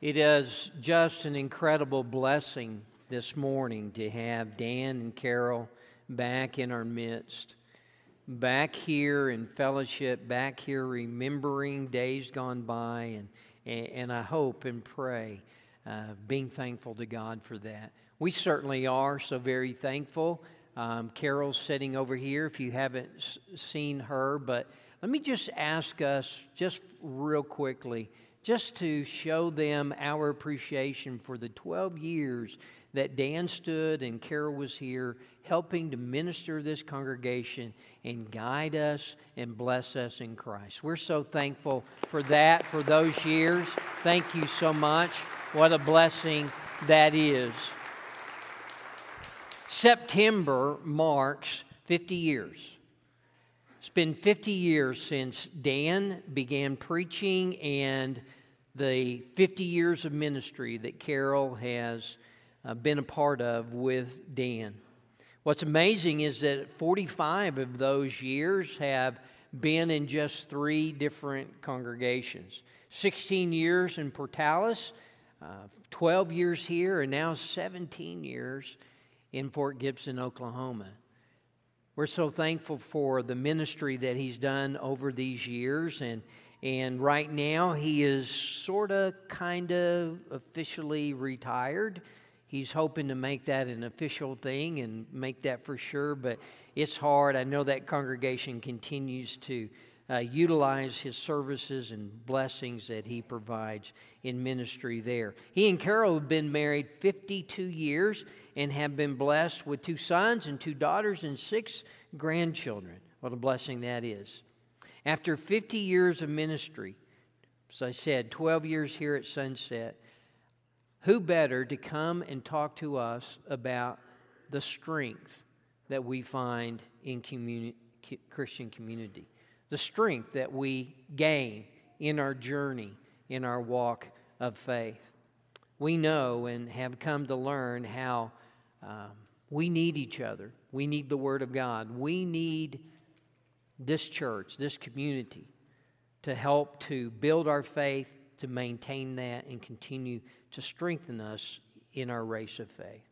It is just an incredible blessing this morning to have Dan and Carol back in our midst, back here in fellowship, back here remembering days gone by, and, and, I hope and pray uh, being thankful to God for that. We certainly are so very thankful. Um, Carol's sitting over here if you haven't s- seen her, but let me just ask us, just real quickly, just to show them our appreciation for the 12 years that Dan stood and Carol was here helping to minister this congregation and guide us and bless us in Christ. We're so thankful for that, for those years. Thank you so much. What a blessing that is. September marks 50 years. It's been 50 years since Dan began preaching and the 50 years of ministry that Carol has uh, been a part of with Dan. What's amazing is that 45 of those years have been in just three different congregations 16 years in Portales, uh, 12 years here, and now 17 years in Fort Gibson, Oklahoma. We're so thankful for the ministry that he's done over these years. And, and right now, he is sort of, kind of officially retired. He's hoping to make that an official thing and make that for sure, but it's hard. I know that congregation continues to uh, utilize his services and blessings that he provides in ministry there. He and Carol have been married 52 years and have been blessed with two sons and two daughters and six grandchildren. What a blessing that is. After 50 years of ministry, as I said, 12 years here at Sunset, who better to come and talk to us about the strength that we find in Christian community? the strength that we gain in our journey, in our walk of faith. We know and have come to learn how um, we need each other. We need the Word of God. We need this church, this community, to help to build our faith, to maintain that, and continue to strengthen us in our race of faith.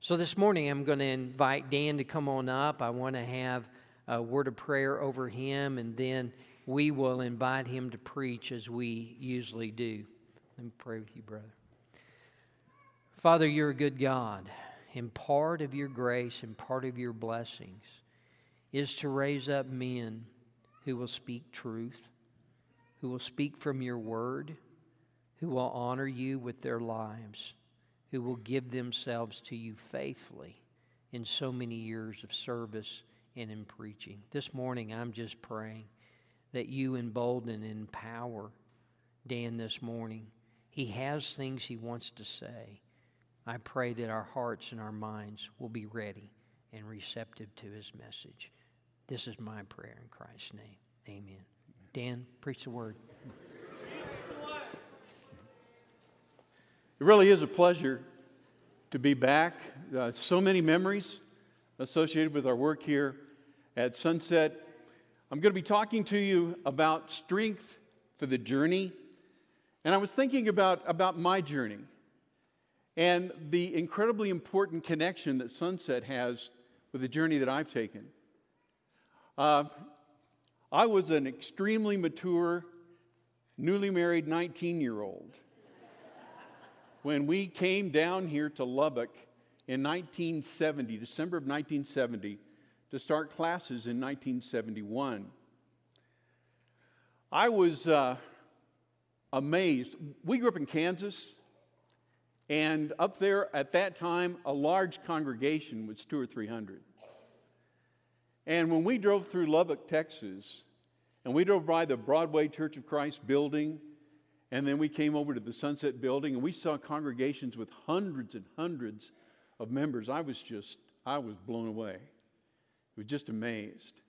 So this morning, I'm going to invite Dan to come on up. I want to have a word of prayer over him, and then we will invite him to preach as we usually do. Let me pray with you, brother. Father, you're a good God, and part of your grace and part of your blessings is to raise up men who will speak truth, who will speak from your word, who will honor you with their lives, who will give themselves to you faithfully in so many years of service and in preaching. This morning, I'm just praying that you embolden and empower Dan this morning. He has things he wants to say. I pray that our hearts and our minds will be ready and receptive to his message. This is my prayer in Christ's name. Amen. Dan, preach the word. It really is a pleasure to be back. Uh, so many memories associated with our work here at Sunset. I'm going to be talking to you about strength for the journey. And I was thinking about, about my journey and the incredibly important connection that Sunset has with the journey that I've taken. Uh, I was an extremely mature, newly married 19 year old when we came down here to Lubbock in 1970, December of 1970, to start classes in 1971. I was uh, amazed. We grew up in Kansas, and up there at that time, a large congregation was two or three hundred. And when we drove through Lubbock, Texas, and we drove by the Broadway Church of Christ building, and then we came over to the Sunset building, and we saw congregations with hundreds and hundreds of members. I was just, I was blown away I was just amazed.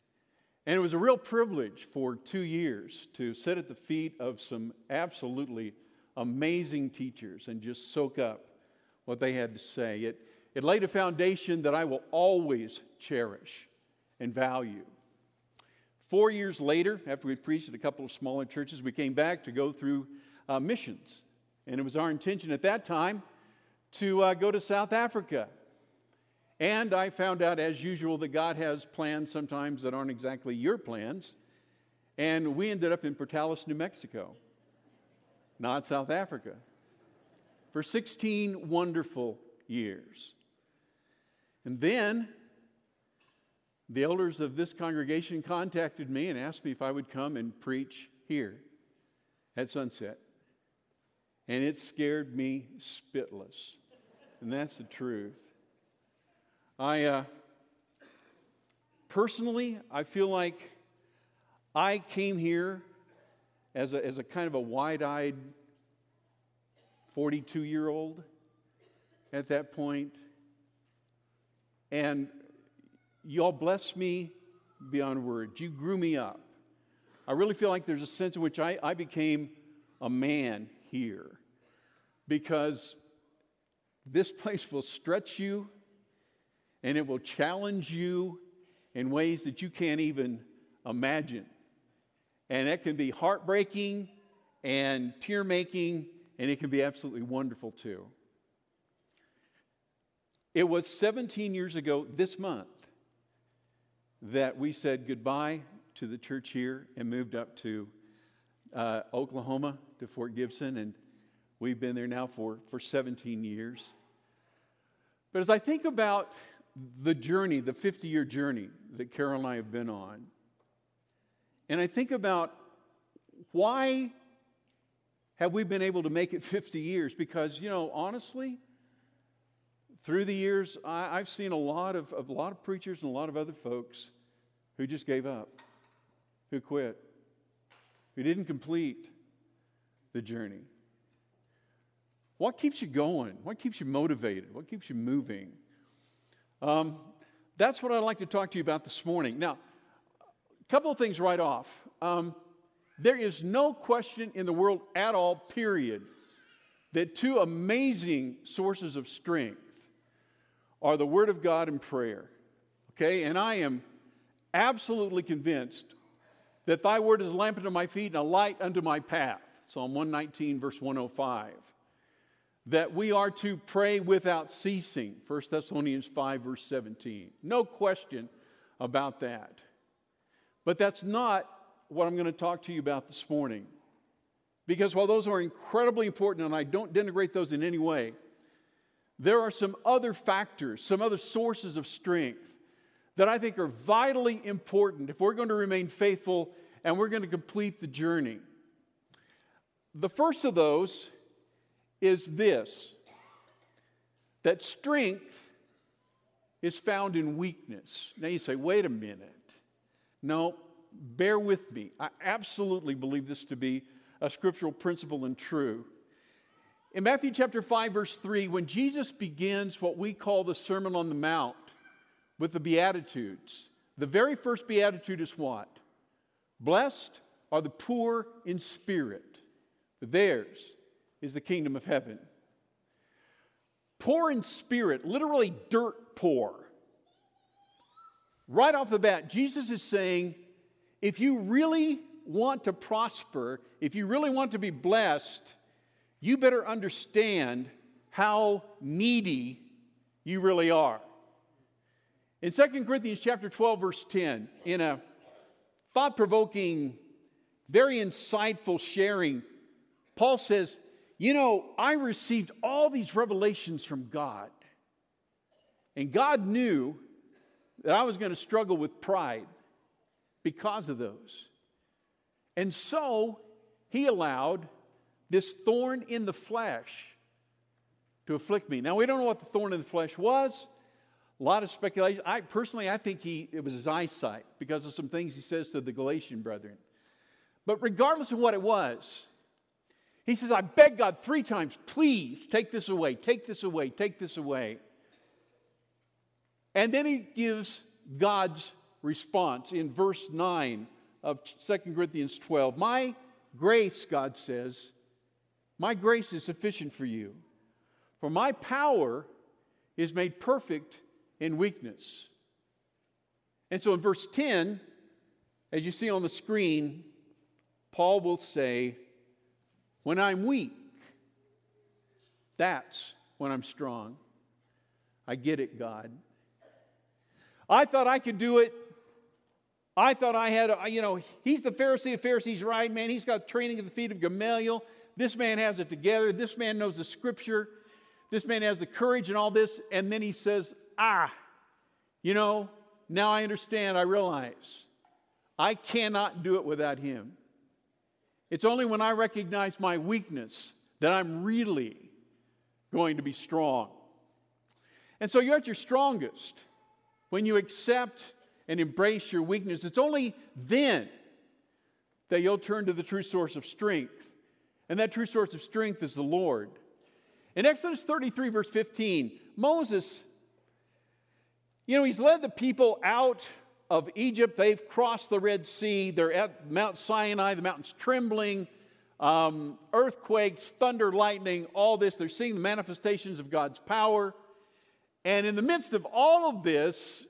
And it was a real privilege for two years to sit at the feet of some absolutely amazing teachers and just soak up what they had to say. It, it laid a foundation that I will always cherish and value. Four years later, after we preached at a couple of smaller churches, we came back to go through uh, missions. And it was our intention at that time to uh, go to South Africa. And I found out, as usual, that God has plans sometimes that aren't exactly your plans. And we ended up in Portales, New Mexico, not South Africa, for 16 wonderful years. And then the elders of this congregation contacted me and asked me if I would come and preach here at sunset. And it scared me spitless. And that's the truth. I uh, personally, I feel like I came here as a, as a kind of a wide eyed 42 year old at that point. And y'all blessed me beyond words. You grew me up. I really feel like there's a sense in which I, I became a man here because this place will stretch you and it will challenge you in ways that you can't even imagine. And it can be heartbreaking and tear making, and it can be absolutely wonderful too. It was 17 years ago this month that we said goodbye to the church here and moved up to uh, Oklahoma to Fort Gibson, and we've been there now for, for 17 years. But as I think about the journey, the 50 year journey that Carol and I have been on, and I think about why have we been able to make it 50 years? Because, you know, honestly, through the years, I, have seen a lot of, a lot of preachers and a lot of other folks who just gave up, who quit, who didn't complete the journey. What keeps you going? What keeps you motivated? What keeps you moving? Um, that's what I'd like to talk to you about this morning. Now, couple of things right off. Um, there is no question in the world at all, period, that two amazing sources of strength are the Word of God and prayer. Okay? And I am absolutely convinced that thy word is a lamp unto my feet and a light unto my path. Psalm 119, verse 105 that we are to pray without ceasing 1 thessalonians 5 verse 17 no question about that but that's not what i'm going to talk to you about this morning because while those are incredibly important and i don't denigrate those in any way there are some other factors some other sources of strength that i think are vitally important if we're going to remain faithful and we're going to complete the journey the first of those is this that strength is found in weakness. Now you say, wait a minute. No, bear with me. I absolutely believe this to be a scriptural principle and true. In Matthew chapter 5, verse 3, when Jesus begins what we call the Sermon on the Mount with the Beatitudes, the very first Beatitude is what? Blessed are the poor in spirit, for theirs is the kingdom of heaven. Poor in spirit, literally dirt poor. Right off the bat, Jesus is saying if you really want to prosper, if you really want to be blessed, you better understand how needy you really are. In 2 Corinthians chapter 12 verse 10, in a thought-provoking, very insightful sharing, Paul says, you know, I received all these revelations from God. And God knew that I was going to struggle with pride because of those. And so he allowed this thorn in the flesh to afflict me. Now we don't know what the thorn in the flesh was. A lot of speculation. I personally I think he it was his eyesight because of some things he says to the Galatian brethren. But regardless of what it was, he says, I beg God three times, please take this away, take this away, take this away. And then he gives God's response in verse 9 of 2 Corinthians 12. My grace, God says, my grace is sufficient for you, for my power is made perfect in weakness. And so in verse 10, as you see on the screen, Paul will say, when I'm weak, That's when I'm strong. I get it, God. I thought I could do it. I thought I had, you know, he's the Pharisee of Pharisees, right, man? He's got training at the feet of Gamaliel. This man has it together. This man knows the scripture. This man has the courage and all this. And then he says, Ah, you know, now I understand. I realize I cannot do it without him. It's only when I recognize my weakness that I'm really going to be strong. And so you're at your strongest when you accept and embrace your weakness. It's only then that you'll turn to the true source of strength. And that true source of strength is the Lord. In Exodus 33, verse 15, Moses, you know, he's led the people out of Egypt. They've crossed the Red Sea. They're at Mount Sinai. The mountain's trembling. Um, earthquakes, thunder, lightning, all this. They're seeing the manifestations of God's power. And in the midst of all of this,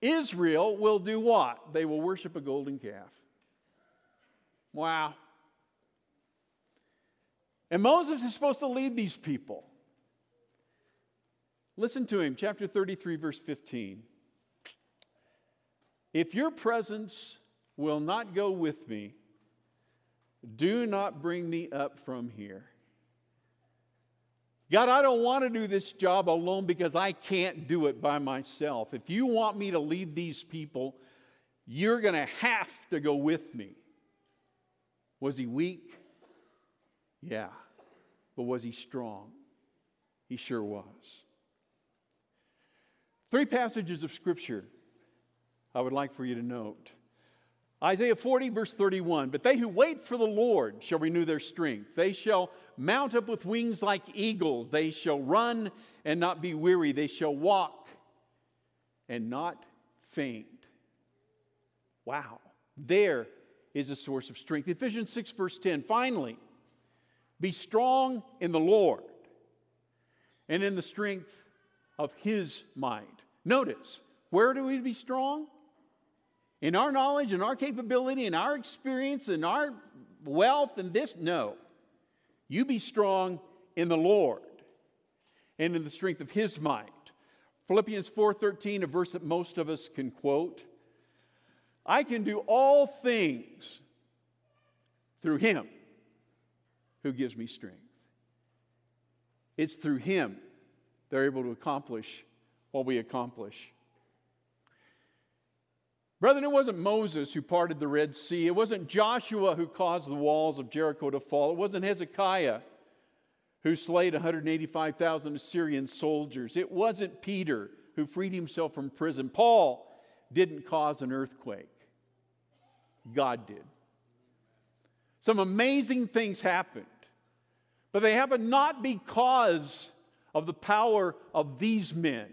Israel will do what? They will worship a golden calf. Wow. And Moses is supposed to lead these people. Listen to him, chapter 33, verse 15. If your presence will not go with me, do not bring me up from here. God, I don't want to do this job alone because I can't do it by myself. If you want me to lead these people, you're going to have to go with me. Was he weak? Yeah. But was he strong? He sure was. Three passages of Scripture I would like for you to note. Isaiah 40, verse 31. But they who wait for the Lord shall renew their strength. They shall mount up with wings like eagles. They shall run and not be weary. They shall walk and not faint. Wow. There is a source of strength. Ephesians 6, verse 10. Finally, be strong in the Lord and in the strength of his might. Notice, where do we be strong? In our knowledge and our capability and our experience and our wealth and this? No. You be strong in the Lord and in the strength of his might. Philippians 4:13, a verse that most of us can quote. I can do all things through him who gives me strength. It's through him they're able to accomplish what we accomplish. Brethren, it wasn't Moses who parted the Red Sea. It wasn't Joshua who caused the walls of Jericho to fall. It wasn't Hezekiah who slayed 185,000 Assyrian soldiers. It wasn't Peter who freed himself from prison. Paul didn't cause an earthquake, God did. Some amazing things happened, but they happened not because of the power of these men,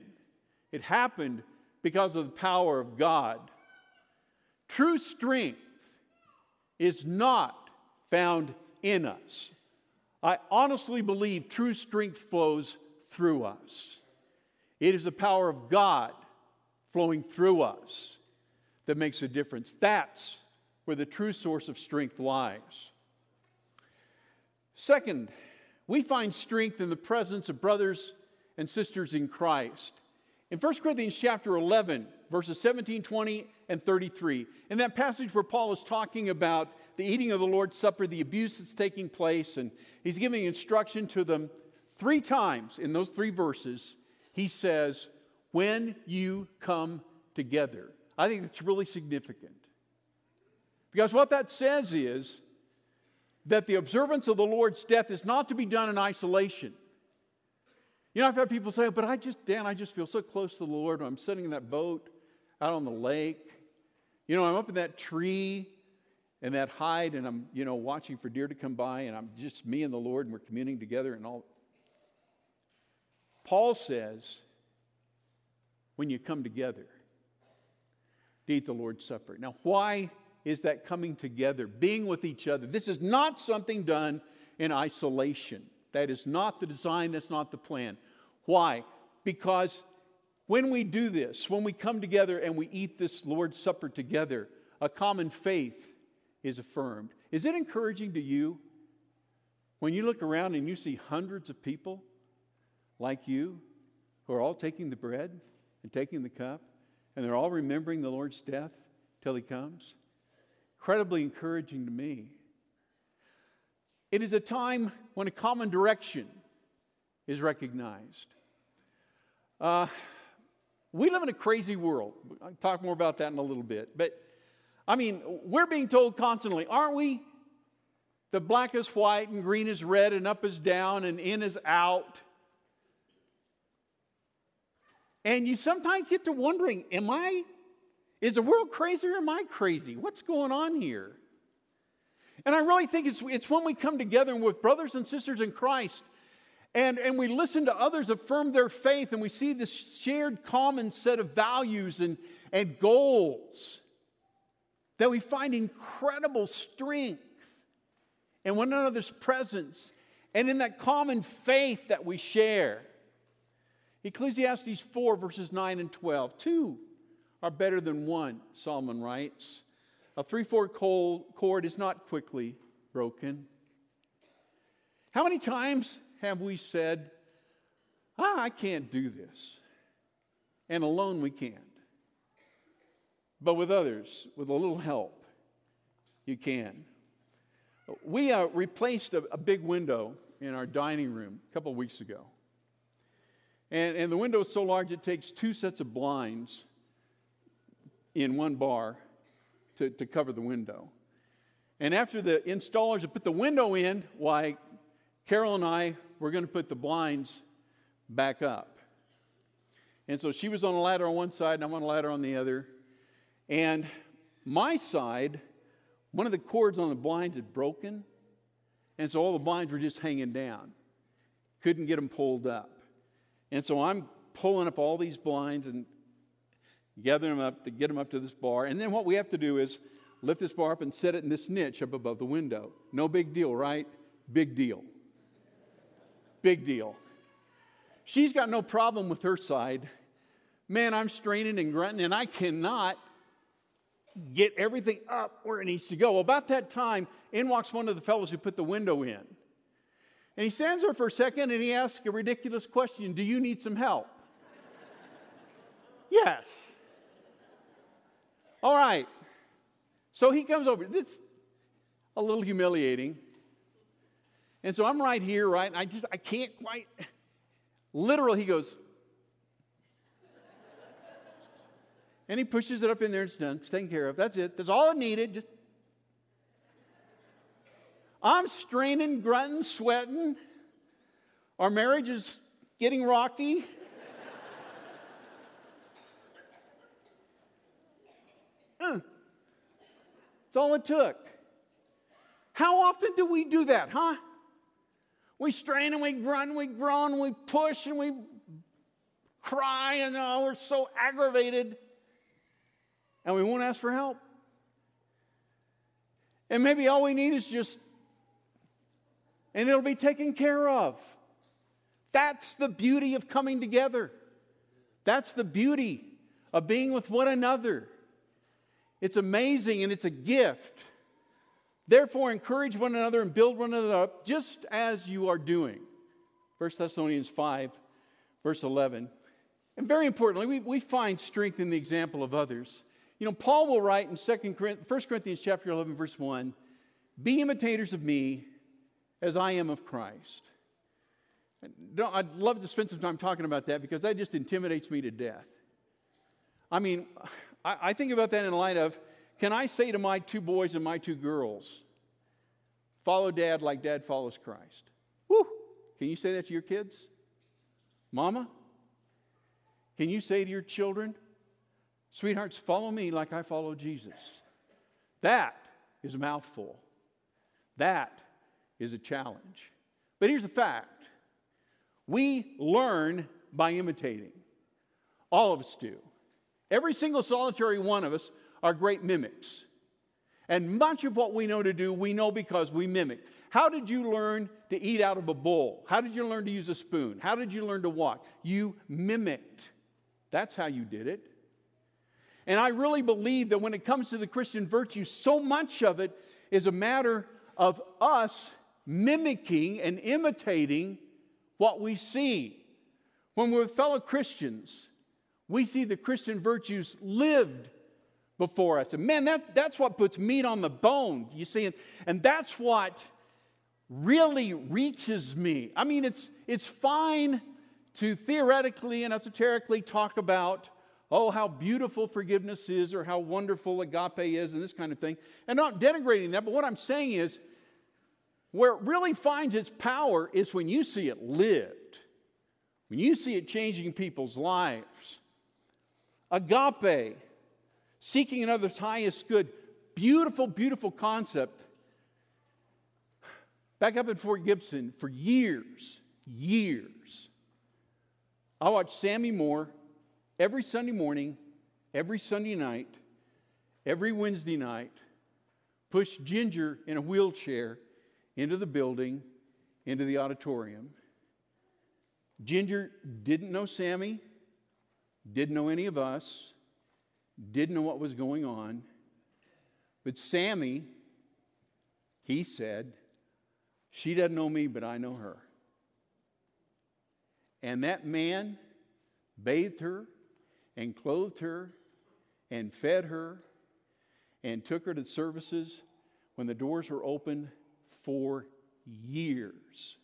it happened because of the power of God True strength is not found in us. I honestly believe true strength flows through us. It is the power of God flowing through us that makes a difference. That's where the true source of strength lies. Second, we find strength in the presence of brothers and sisters in Christ. In 1 Corinthians chapter 11, verses 17, 20, and 33. In that passage where Paul is talking about the eating of the Lord's Supper, the abuse that's taking place, and he's giving instruction to them three times in those three verses, he says, When you come together. I think that's really significant. Because what that says is that the observance of the Lord's death is not to be done in isolation. You know, I've had people say, oh, but I just, Dan, I just feel so close to the Lord I'm sitting in that boat out on the lake. You know, I'm up in that tree and that hide, and I'm, you know, watching for deer to come by, and I'm just me and the Lord, and we're communing together and all. Paul says, when you come together to eat the Lord's Supper. Now, why is that coming together, being with each other? This is not something done in isolation. That is not the design, that's not the plan. Why? Because when we do this, when we come together and we eat this Lord's Supper together, a common faith is affirmed. Is it encouraging to you when you look around and you see hundreds of people like you who are all taking the bread and taking the cup, and they're all remembering the Lord's death till he comes. Incredibly encouraging to me. It is a time when a common direction is recognized. Uh, we live in a crazy world. I'll talk more about that in a little bit. But I mean, we're being told constantly, aren't we? The black is white and green is red and up is down and in is out. And you sometimes get to wondering, am I, is the world crazy or am I crazy? What's going on here? And I really think it's, it's when we come together with brothers and sisters in Christ and, and we listen to others affirm their faith and we see this shared common set of values and, and goals that we find incredible strength in one another's presence and in that common faith that we share. Ecclesiastes 4, verses 9 and 12. Two are better than one, Solomon writes. A three four cord is not quickly broken. How many times have we said, ah, I can't do this? And alone we can't. But with others, with a little help, you can. We uh, replaced a, a, big window in our dining room a couple of weeks ago. And, and the window is so large it takes two sets of blinds in one bar to, to cover the window. And after the installers have put the window in, why, Carol and I were going to put the blinds back up. And so she was on a ladder on one side, and I'm on a ladder on the other. And my side, one of the cords on the blinds had broken. And so all the blinds were just hanging down. Couldn't get them pulled up. And so I'm pulling up all these blinds and gathering them up to get them up to this bar. And then what we have to do is lift this bar up and set it in this niche up above the window. No big deal, right? Big deal. Big deal. She's got no problem with her side. Man, I'm straining and grunting, and I cannot get everything up where it needs to go. About that time, in walks one of the fellows who put the window in. And he stands there for a second and he asks a ridiculous question Do you need some help? yes. All right. So he comes over. This a little humiliating. And so I'm right here, right? And I just I can't quite literally he goes, And he pushes it up in there it's done. It's taken care of. That's it. That's all it needed. Just I'm straining, grunting, sweating. Our marriage is getting rocky. Mm. that's all it took. How often do we do that, huh? We strain and we grunt and we groan and we push and we cry and oh, we're so aggravated and we won't ask for help. And maybe all we need is just, and it'll be taken care of. That's the beauty of coming together. That's the beauty of being with one another. It's amazing and it's a gift. Therefore, encourage one another and build one another up, just as you are doing. 1 Thessalonians 5, verse 11. And very importantly, we, we find strength in the example of others. You know, Paul will write in 2 Corinthians, 1 Corinthians chapter 11, verse 1, Be imitators of me as I am of Christ. I'd love to spend some time talking about that because that just intimidates me to death. I mean, I, I think about that in light of can I say to my two boys and my two girls, follow dad like dad follows Christ? Woo! Can you say that to your kids? Mama? Can you say to your children, Sweethearts, follow me like I follow Jesus. That is a mouthful. That is a challenge. But here's the fact we learn by imitating. All of us do. Every single solitary one of us are great mimics. And much of what we know to do, we know because we mimic. How did you learn to eat out of a bowl? How did you learn to use a spoon? How did you learn to walk? You mimicked. That's how you did it. And I really believe that when it comes to the Christian virtues, so much of it is a matter of us mimicking and imitating what we see. When we're fellow Christians, we see the Christian virtues lived before us. And man, that, that's what puts meat on the bone, you see. And that's what really reaches me. I mean, it's, it's fine to theoretically and esoterically talk about, oh, how beautiful forgiveness is or how wonderful agape is and this kind of thing. And not denigrating that, but what I'm saying is, where it really finds its power is when you see it lived, when you see it changing people's lives. Agape, seeking another's highest good, beautiful, beautiful concept. Back up in Fort Gibson for years, years, I watched Sammy Moore every Sunday morning, every Sunday night, every Wednesday night, push Ginger in a wheelchair into the building, into the auditorium. Ginger didn't know Sammy, didn't know any of us, didn't know what was going on. But Sammy, he said, she doesn't know me, but I know her. And that man bathed her and clothed her and fed her and took her to services when the doors were open for years.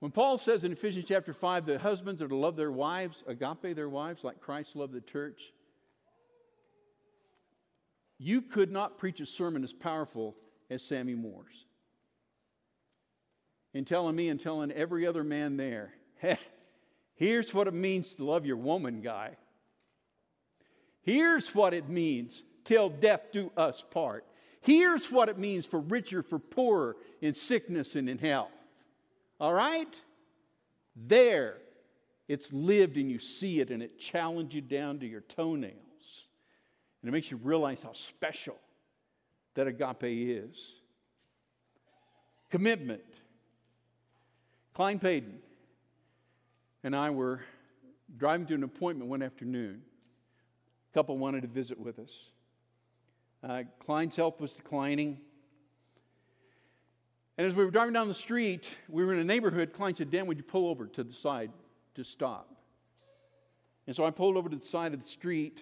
When Paul says in Ephesians chapter 5 that husbands are to love their wives, agape their wives, like Christ loved the church, you could not preach a sermon as powerful as Sammy Moore's and telling me and telling every other man there, hey, here's what it means to love your woman, guy. Here's what it means till death do us part. Here's what it means for richer, for poorer, in sickness and in health. All right? There, it's lived and you see it, and it challenges you down to your toenails. And it makes you realize how special that agape is. Commitment. Cline Paden and I were driving to an appointment one afternoon. A couple wanted to visit with us. Uh, Cline's health was declining. And as we were driving down the street, we were in a neighborhood. Cline said, Dan, would you pull over to the side to stop? And so I pulled over to the side of the street,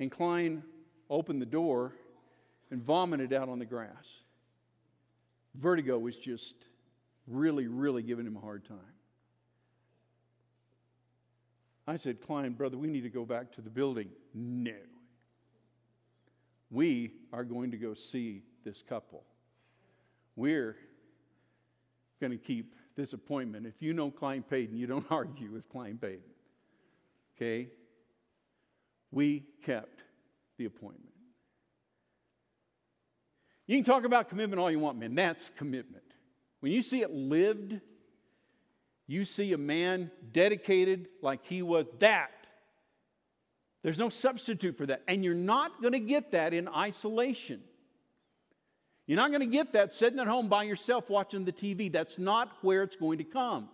and Cline opened the door and vomited out on the grass. Vertigo was just really, really giving him a hard time. I said, Cline, brother, we need to go back to the building. No. We are going to go see this couple. We're going to keep this appointment. If you know Cline Paden, you don't argue with Cline Paden. Okay? We kept the appointment. You can talk about commitment all you want, man. That's commitment. When you see it lived, you see a man dedicated like he was that. There's no substitute for that. And you're not going to get that in isolation. You're not going to get that sitting at home by yourself watching the TV. That's not where it's going to come.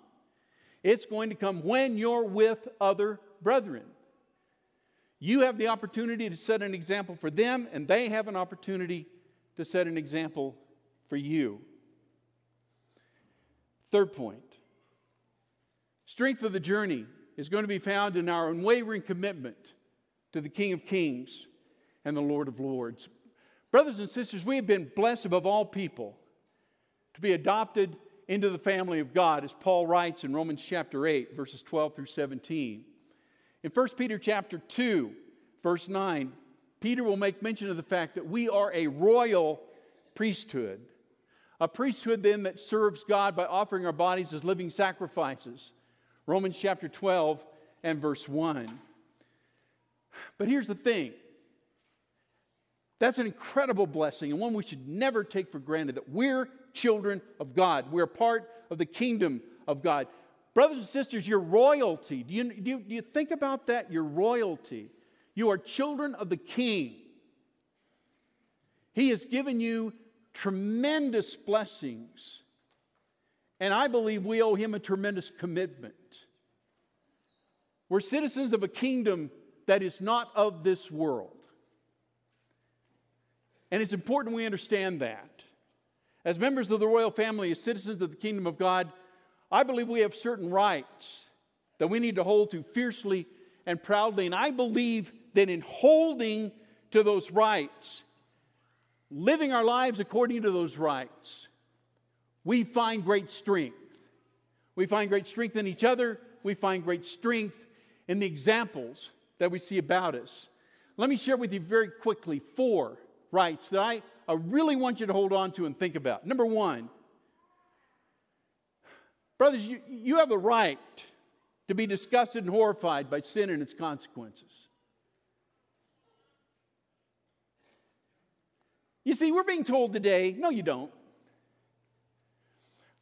It's going to come when you're with other brethren. You have the opportunity to set an example for them, and they have an opportunity to set an example for you. Third point strength of the journey is going to be found in our unwavering commitment to the King of Kings and the Lord of Lords. Brothers and sisters, we have been blessed above all people to be adopted into the family of God, as Paul writes in Romans chapter 8, verses 12 through 17. In 1 Peter chapter 2, verse 9, Peter will make mention of the fact that we are a royal priesthood. A priesthood, then, that serves God by offering our bodies as living sacrifices. Romans chapter 12 and verse 1. But here's the thing that's an incredible blessing and one we should never take for granted that we're children of God. We're part of the kingdom of God. Brothers and sisters, your royalty, do you, do you, do you think about that? Your royalty. You are children of the king. He has given you tremendous blessings. And I believe we owe him a tremendous commitment. We're citizens of a kingdom that is not of this world. And it's important we understand that. As members of the royal family, as citizens of the kingdom of God, I believe we have certain rights that we need to hold to fiercely and proudly. And I believe that in holding to those rights, living our lives according to those rights, we find great strength. We find great strength in each other. We find great strength in the examples that we see about us. Let me share with you very quickly four rights that I, I really want you to hold on to and think about. Number one, brothers, you, you have a right to be disgusted and horrified by sin and its consequences. You see, we're being told today, no, you don't.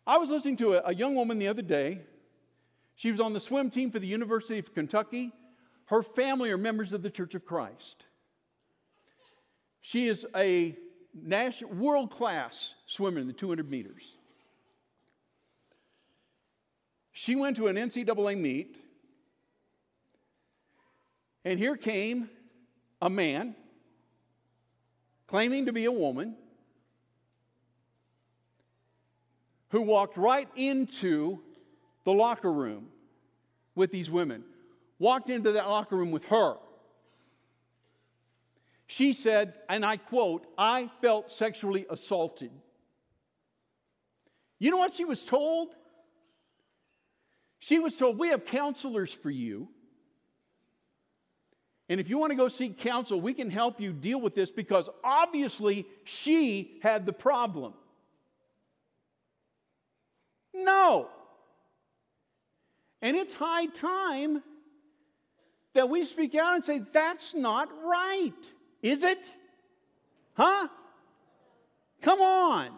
I was listening to a, a, young woman the other day. She was on the swim team for the University of Kentucky. Her family are members of the Church of Christ. She is a national, world class swimmer in the 200 meters. She went to an NCAA meet, and here came a man claiming to be a woman who walked right into the locker room with these women, walked into that locker room with her. She said, and I quote, I felt sexually assaulted. You know what she was told? She was told, We have counselors for you. And if you want to go seek counsel, we can help you deal with this because obviously she had the problem. No. And it's high time that we speak out and say, that's not right. Is it? Huh? Come on.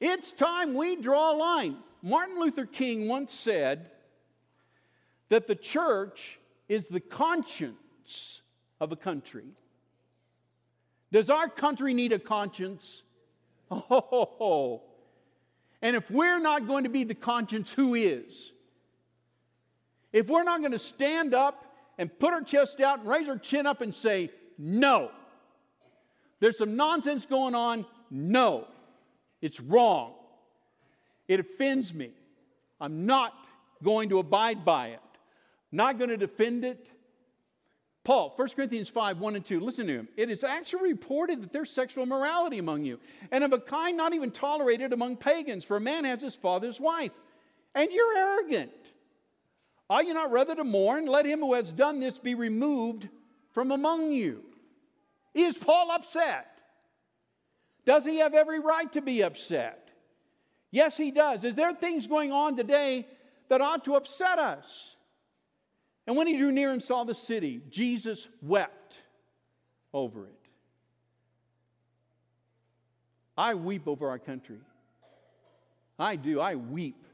It's time we draw a line. Martin Luther King once said that the church is the conscience of a country. Does our country need a conscience? Oh, and if we're not going to be the conscience, who is? If we're not going to stand up and put our chest out and raise our chin up and say, no, there's some nonsense going on, no, it's wrong, it offends me, I'm not going to abide by it, not going to defend it, Paul, 1 Corinthians 5, 1 and 2, listen to him. It is actually reported that there's sexual immorality among you, and of a kind not even tolerated among pagans, for a man has his father's wife, and you're arrogant. Are you not rather to mourn? Let him who has done this be removed from among you. Is Paul upset? Does he have every right to be upset? Yes, he does. Is there things going on today that ought to upset us? And when he drew near and saw the city, Jesus wept over it. I weep over our country. I do. I weep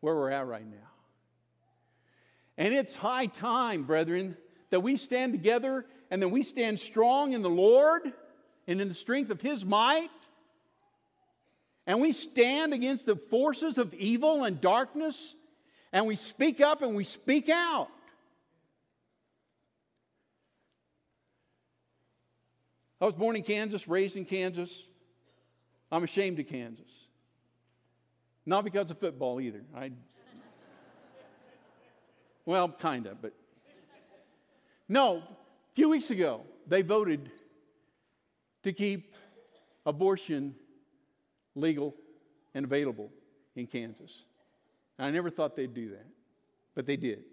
where we're at right now. And it's high time, brethren, that we stand together and then we stand strong in the Lord and in the strength of His might. And we stand against the forces of evil and darkness. And we speak up and we speak out. I was born in Kansas, raised in Kansas. I'm ashamed of Kansas. Not because of football either. I, well, kind of, but. No, a few weeks ago, they voted to keep abortion legal and available in Kansas. I never thought they'd do that, but they did.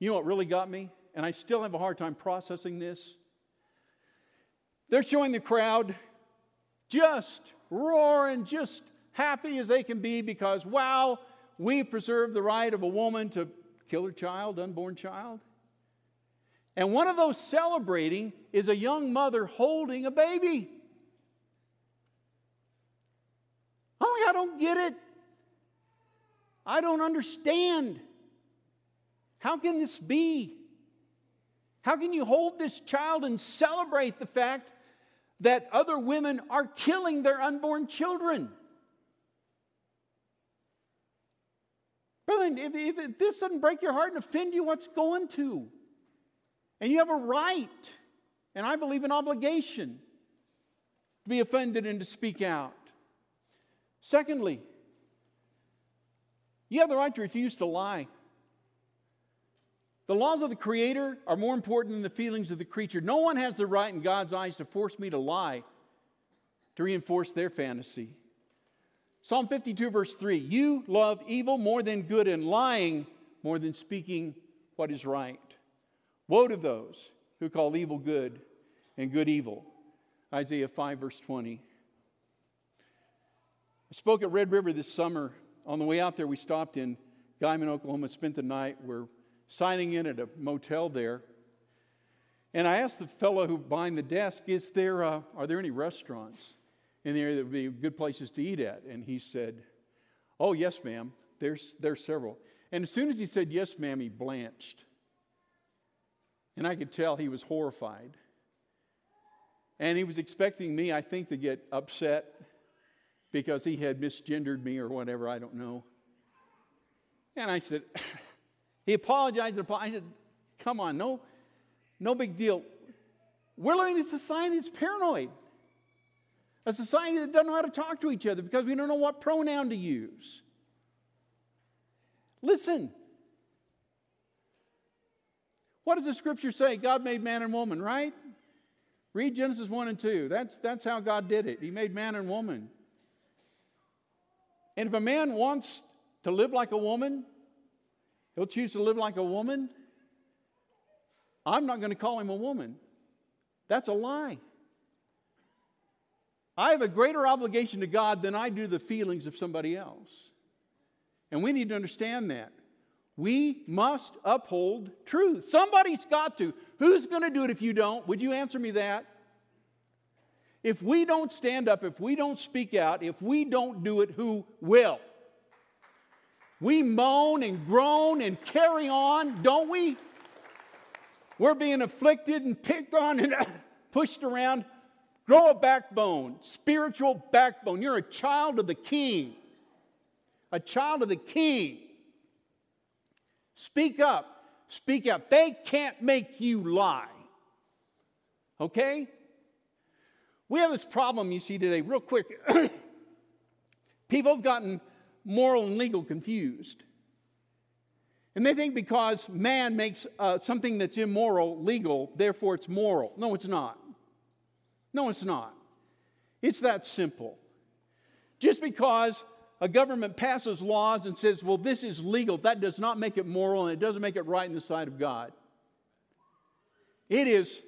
You know what really got me? And I still have a hard time processing this. They're showing the crowd just roaring, just happy as they can be because, wow, we've preserved the right of a woman to kill her child, unborn child. And one of those celebrating is a young mother holding a baby. Oh, I don't get it. I don't understand. How can this be? How can you hold this child and celebrate the fact that other women are killing their unborn children. Brother, if, if, this doesn't break your heart and offend you, what's going to? And you have a right, and I believe an obligation, to be offended and to speak out. Secondly, You have the right to refuse to lie. The laws of the Creator are more important than the feelings of the creature. No one has the right in God's eyes to force me to lie to reinforce their fantasy. Psalm 52, verse 3 You love evil more than good and lying more than speaking what is right. Woe to those who call evil good and good evil. Isaiah 5, verse 20. I spoke at Red River this summer. On the way out there, we stopped in Guymon, Oklahoma, spent the night. We're signing in at a motel there. And I asked the fellow who behind the desk, Is there, uh, Are there any restaurants in the area that would be good places to eat at? And he said, Oh, yes, ma'am. There's, there's several. And as soon as he said, Yes, ma'am, he blanched. And I could tell he was horrified. And he was expecting me, I think, to get upset because he had misgendered me or whatever, I don't know. And I said, he apologized. I said, come on, no, no big deal. We're living in a society that's paranoid. A society that doesn't know how to talk to each other because we don't know what pronoun to use. Listen. What does the scripture say? God made man and woman, right? Read Genesis 1 and 2. That's, that's how God did it. He made man and woman. And if a man wants to live like a woman, he'll choose to live like a woman. I'm not going to call him a woman. That's a lie. I have a greater obligation to God than I do the feelings of somebody else. And we need to understand that. We must uphold truth. Somebody's got to. Who's going to do it if you don't? Would you answer me that? If we don't stand up, if we don't speak out, if we don't do it, who will? We moan and groan and carry on, don't we? We're being afflicted and picked on and pushed around. Grow a backbone, spiritual backbone. You're a child of the king. A child of the king. Speak up. Speak up. They can't make you lie. Okay? We have this problem, you see, today, real quick. People have gotten moral and legal confused. And they think because man makes uh, something that's immoral legal, therefore it's moral. No, it's not. No, it's not. It's that simple. Just because a government passes laws and says, well, this is legal, that does not make it moral and it doesn't make it right in the sight of God. It is,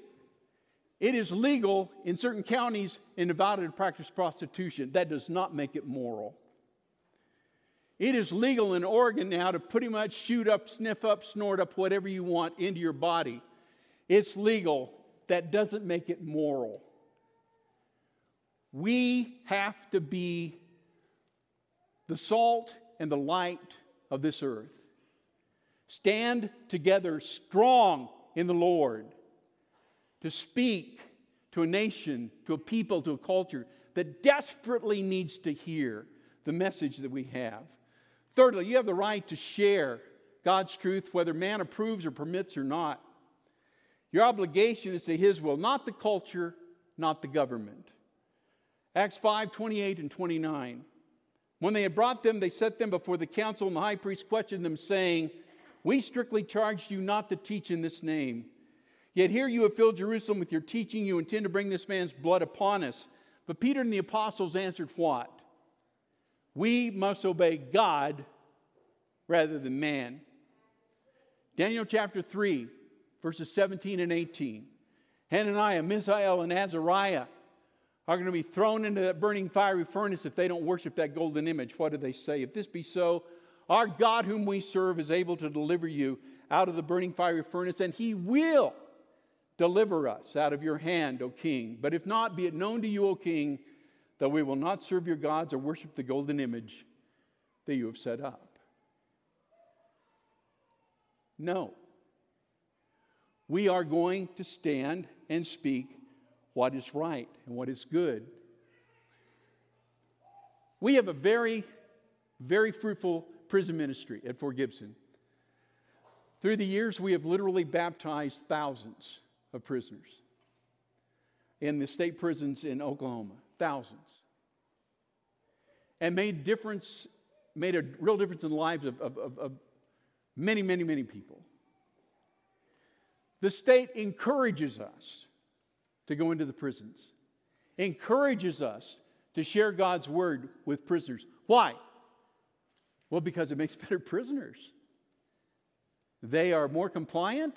it is legal in certain counties in Nevada to practice prostitution. That does not make it moral. It is legal in Oregon now to pretty much shoot up, sniff up, snort up whatever you want into your body. It's legal. That doesn't make it moral. We have to be the salt and the light of this earth. Stand together strong in the Lord to speak to a nation, to a people, to a culture that desperately needs to hear the message that we have. Thirdly, you have the right to share God's truth, whether man approves or permits or not. Your obligation is to his will, not the culture, not the government. Acts 5 28 and 29. When they had brought them, they set them before the council, and the high priest questioned them, saying, We strictly charged you not to teach in this name. Yet here you have filled Jerusalem with your teaching. You intend to bring this man's blood upon us. But Peter and the apostles answered, What? We must obey God rather than man. Daniel chapter 3, verses 17 and 18. Hananiah, Mishael, and Azariah are going to be thrown into that burning fiery furnace if they don't worship that golden image. What do they say? If this be so, our God, whom we serve, is able to deliver you out of the burning fiery furnace, and he will deliver us out of your hand, O king. But if not, be it known to you, O king, that we will not serve your gods or worship the golden image that you have set up. No. We are going to stand and speak what is right and what is good. We have a very, very fruitful prison ministry at Fort Gibson. Through the years, we have literally baptized thousands of prisoners in the state prisons in Oklahoma, thousands, and made difference made a real difference in the lives of, of, of, of many, many, many people. The state encourages us to go into the prisons, encourages us to share God's word with prisoners. Why? Well, because it makes better prisoners. They are more compliant.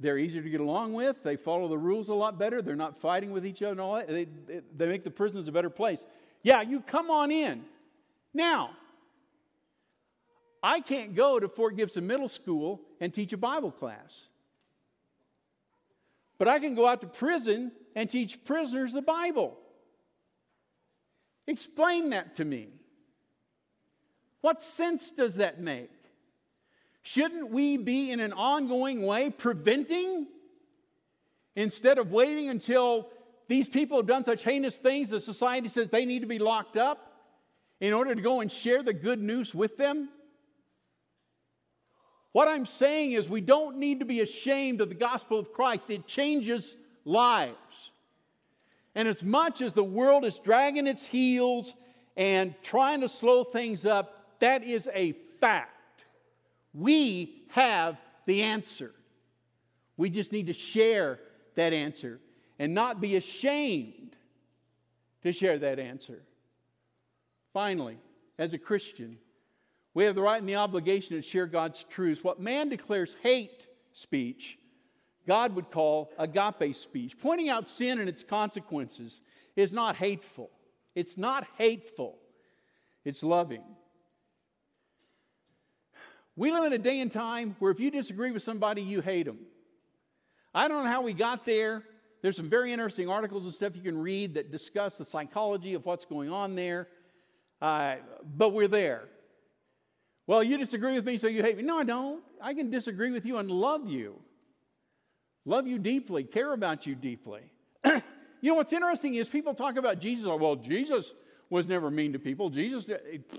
They're easier to get along with. They follow the rules a lot better. They're not fighting with each other and all that. They, they make the prisons a better place. Yeah, you come on in. Now, I can't go to Fort Gibson Middle School and teach a Bible class. But I can go out to prison and teach prisoners the Bible. Explain that to me. What sense does that make? Shouldn't we be in an ongoing way preventing instead of waiting until these people have done such heinous things that society says they need to be locked up in order to go and share the good news with them? What I'm saying is, we don't need to be ashamed of the gospel of Christ. It changes lives. And as much as the world is dragging its heels and trying to slow things up, that is a fact. We have the answer. We just need to share that answer and not be ashamed to share that answer. Finally, as a Christian, we have the right and the obligation to share God's truths. What man declares hate speech, God would call agape speech. Pointing out sin and its consequences is not hateful. It's not hateful, it's loving. We live in a day and time where if you disagree with somebody, you hate them. I don't know how we got there. There's some very interesting articles and stuff you can read that discuss the psychology of what's going on there. Uh, but we're there. Well, you disagree with me, so you hate me. No, I don't. I can disagree with you and love you. Love you deeply, care about you deeply. you know what's interesting is people talk about Jesus. Well, Jesus was never mean to people. Jesus, eh, eh,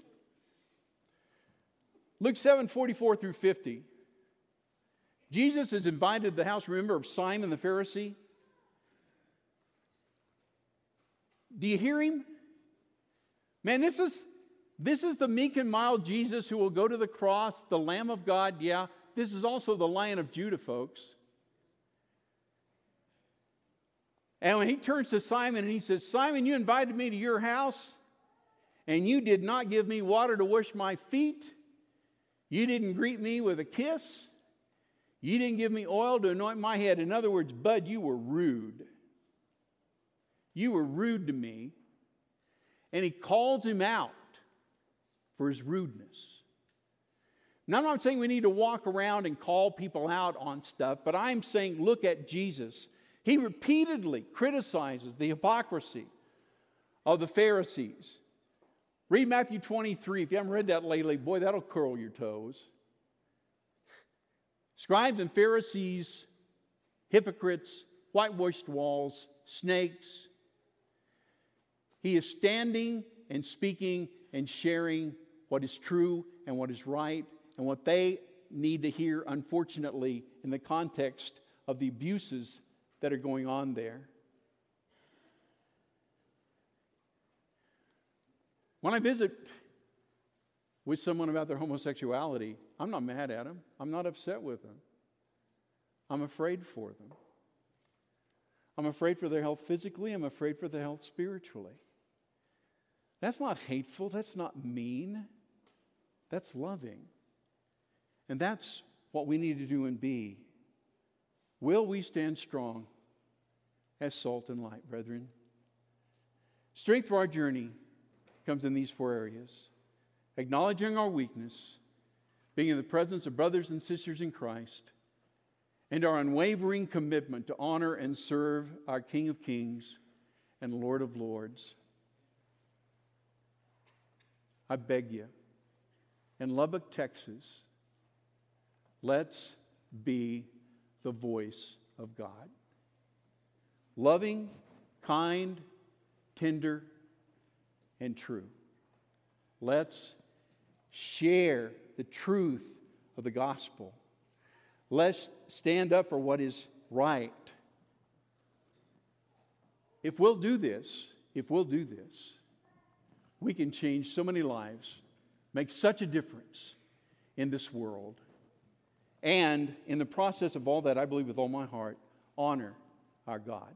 Luke 7 44 through 50. Jesus is invited to the house, remember, of Simon the Pharisee. Do you hear him? Man, this is, this is the meek and mild Jesus who will go to the cross, the Lamb of God. Yeah, this is also the Lion of Judah, folks. And when he turns to Simon and he says, Simon, you invited me to your house, and you did not give me water to wash my feet. You didn't greet me with a kiss. You didn't give me oil to anoint my head. In other words, Bud, you were rude. You were rude to me. And he calls him out for his rudeness. Now, I'm not saying we need to walk around and call people out on stuff, but I'm saying look at Jesus. He repeatedly criticizes the hypocrisy of the Pharisees. Read Matthew 23. If you haven't read that lately, boy, that'll curl your toes. Scribes and Pharisees, hypocrites, whitewashed walls, snakes. He is standing and speaking and sharing what is true and what is right and what they need to hear, unfortunately, in the context of the abuses that are going on there. When I visit with someone about their homosexuality, I'm not mad at them. I'm not upset with them. I'm afraid for them. I'm afraid for their health physically. I'm afraid for their health spiritually. That's not hateful. That's not mean. That's loving. And that's what we need to do and be. Will we stand strong as salt and light, brethren? Strength for our journey comes in these four areas acknowledging our weakness, being in the presence of brothers and sisters in Christ, and our unwavering commitment to honor and serve our King of Kings and Lord of Lords. I beg you, in Lubbock, Texas, let's be the voice of God. Loving, kind, tender, and true. Let's share the truth of the gospel. Let's stand up for what is right. If we'll do this, if we'll do this, we can change so many lives make such a difference in this world. And in the process of all that, I believe with all my heart, honor our God.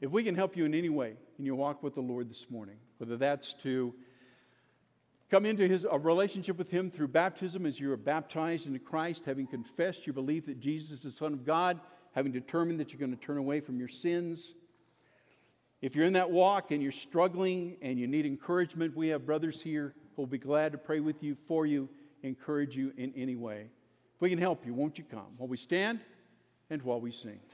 If we can help you in any way in your walk with the Lord this morning, whether that's to come into his, a relationship with him through baptism as you are baptized into Christ, having confessed your belief that Jesus is the Son of God, having determined that you're going to turn away from your sins. If you're in that walk and you're struggling and you need encouragement, we have brothers here who will be glad to pray with you, for you, encourage you in any way. If we can help you, won't you come? While we stand and while we sing.